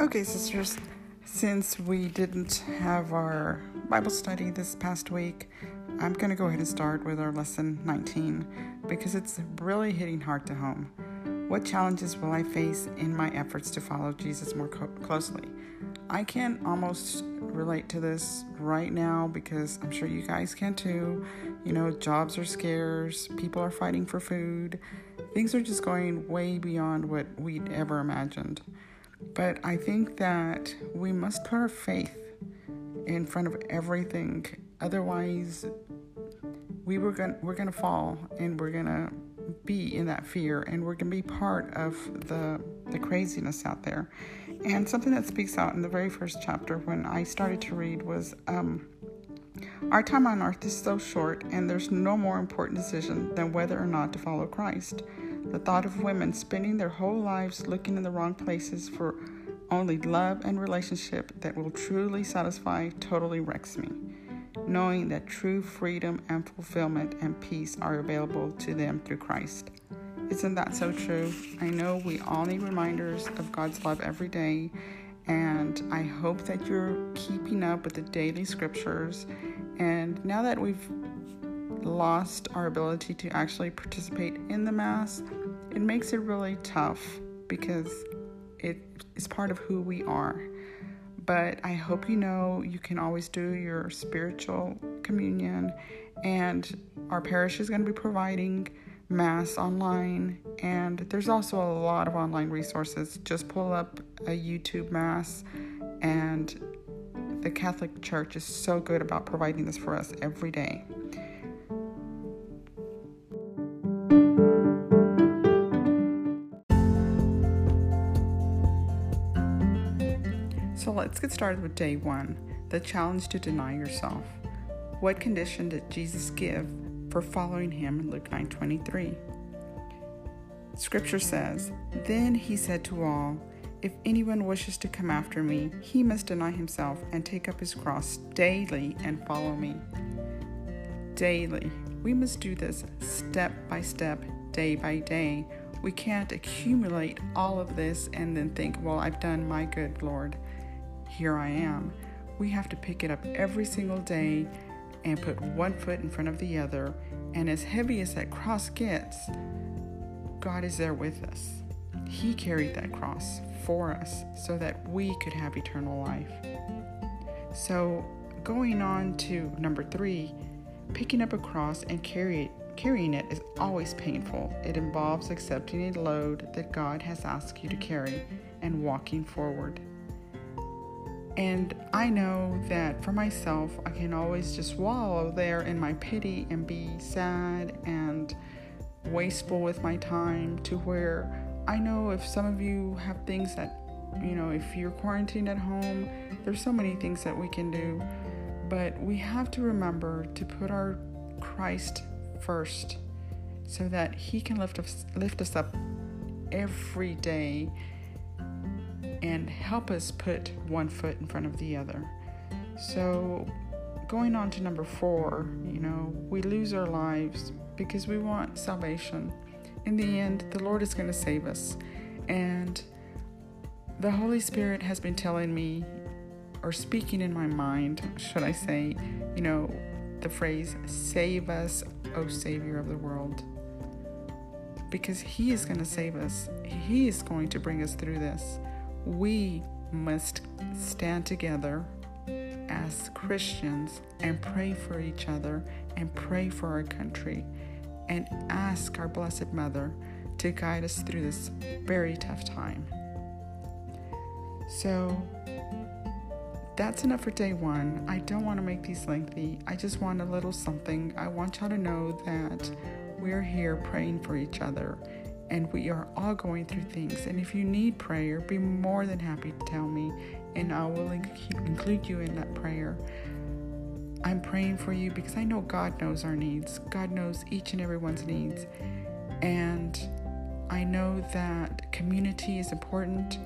Okay, sisters, since we didn't have our Bible study this past week, I'm going to go ahead and start with our lesson 19 because it's really hitting hard to home. What challenges will I face in my efforts to follow Jesus more co- closely? I can almost relate to this right now because I'm sure you guys can too. You know, jobs are scarce, people are fighting for food, things are just going way beyond what we'd ever imagined. But I think that we must put our faith in front of everything. Otherwise, we were gonna we're to fall and we're to be in that fear and we're to be part of the the craziness out there. And something that speaks out in the very first chapter when I started to read was um, our time on earth is so short, and there's no more important decision than whether or not to follow Christ. The thought of women spending their whole lives looking in the wrong places for only love and relationship that will truly satisfy totally wrecks me. Knowing that true freedom and fulfillment and peace are available to them through Christ. Isn't that so true? I know we all need reminders of God's love every day, and I hope that you're keeping up with the daily scriptures. And now that we've lost our ability to actually participate in the Mass, it makes it really tough because it is part of who we are. But I hope you know you can always do your spiritual communion, and our parish is going to be providing Mass online, and there's also a lot of online resources. Just pull up a YouTube Mass, and the Catholic Church is so good about providing this for us every day. Let's get started with day one the challenge to deny yourself. What condition did Jesus give for following him in Luke 9 23? Scripture says, Then he said to all, If anyone wishes to come after me, he must deny himself and take up his cross daily and follow me. Daily. We must do this step by step, day by day. We can't accumulate all of this and then think, Well, I've done my good, Lord here I am. We have to pick it up every single day and put one foot in front of the other. And as heavy as that cross gets, God is there with us. He carried that cross for us so that we could have eternal life. So, going on to number three, picking up a cross and carry it, carrying it is always painful. It involves accepting a load that God has asked you to carry and walking forward. And I know that for myself, I can always just wallow there in my pity and be sad and wasteful with my time to where I know if some of you have things that, you know, if you're quarantined at home, there's so many things that we can do. But we have to remember to put our Christ first so that He can lift us, lift us up every day and help us put one foot in front of the other. So, going on to number four, you know, we lose our lives because we want salvation. In the end, the Lord is going to save us. And the Holy Spirit has been telling me, or speaking in my mind, should I say, you know, the phrase, save us, O Savior of the world. Because He is going to save us, He is going to bring us through this we must stand together as Christians and pray for each other and pray for our country and ask our Blessed Mother to guide us through this very tough time. So that's enough for day one. I don't want to make these lengthy. I just want a little something. I want y'all to know that we're here praying for each other and we are all going through things. And if you need prayer, be more than happy to tell me, and I will include you in that prayer. I'm praying for you because I know God knows our needs. God knows each and everyone's needs. And I know that community is important,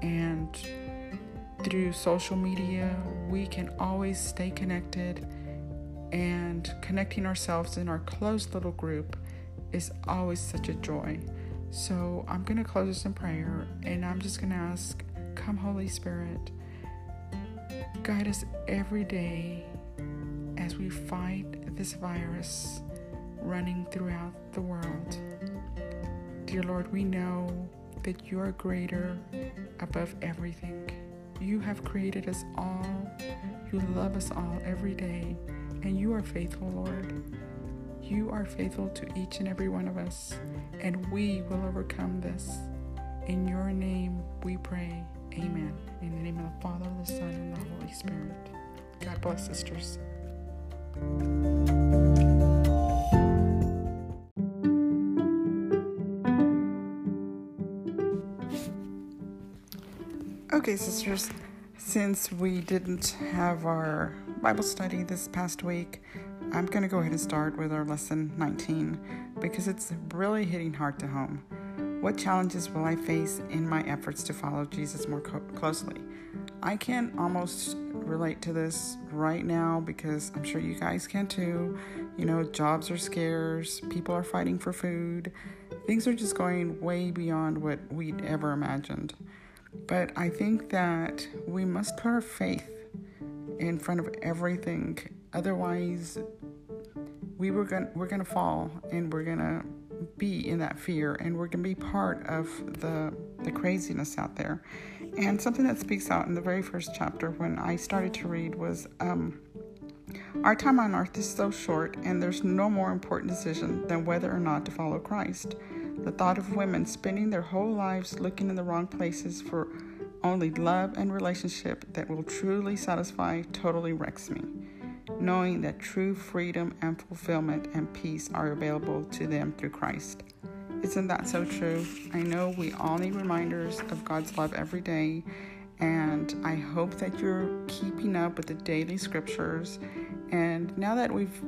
and through social media, we can always stay connected and connecting ourselves in our closed little group is always such a joy. So I'm going to close this in prayer and I'm just going to ask Come, Holy Spirit, guide us every day as we fight this virus running throughout the world. Dear Lord, we know that you are greater above everything. You have created us all. You love us all every day, and you are faithful, Lord. You are faithful to each and every one of us, and we will overcome this. In your name we pray. Amen. In the name of the Father, the Son, and the Holy Spirit. God bless, sisters. Okay, sisters, since we didn't have our Bible study this past week, I'm going to go ahead and start with our lesson 19 because it's really hitting hard to home. What challenges will I face in my efforts to follow Jesus more co- closely? I can almost relate to this right now because I'm sure you guys can too. You know, jobs are scarce, people are fighting for food, things are just going way beyond what we'd ever imagined. But I think that we must put our faith in front of everything. Otherwise, we were going we're to fall and we're to be in that fear and we're to be part of the the craziness out there. And something that speaks out in the very first chapter when I started to read was um, our time on earth is so short, and there's no more important decision than whether or not to follow Christ. The thought of women spending their whole lives looking in the wrong places for only love and relationship that will truly satisfy totally wrecks me. Knowing that true freedom and fulfillment and peace are available to them through Christ. Isn't that so true? I know we all need reminders of God's love every day, and I hope that you're keeping up with the daily scriptures. And now that we've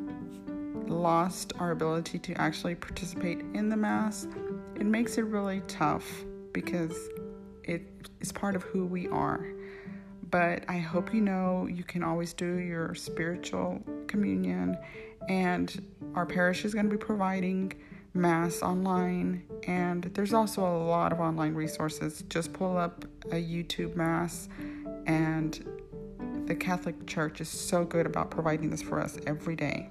lost our ability to actually participate in the Mass, it makes it really tough because it is part of who we are. But I hope you know you can always do your spiritual communion, and our parish is going to be providing Mass online, and there's also a lot of online resources. Just pull up a YouTube Mass, and the Catholic Church is so good about providing this for us every day.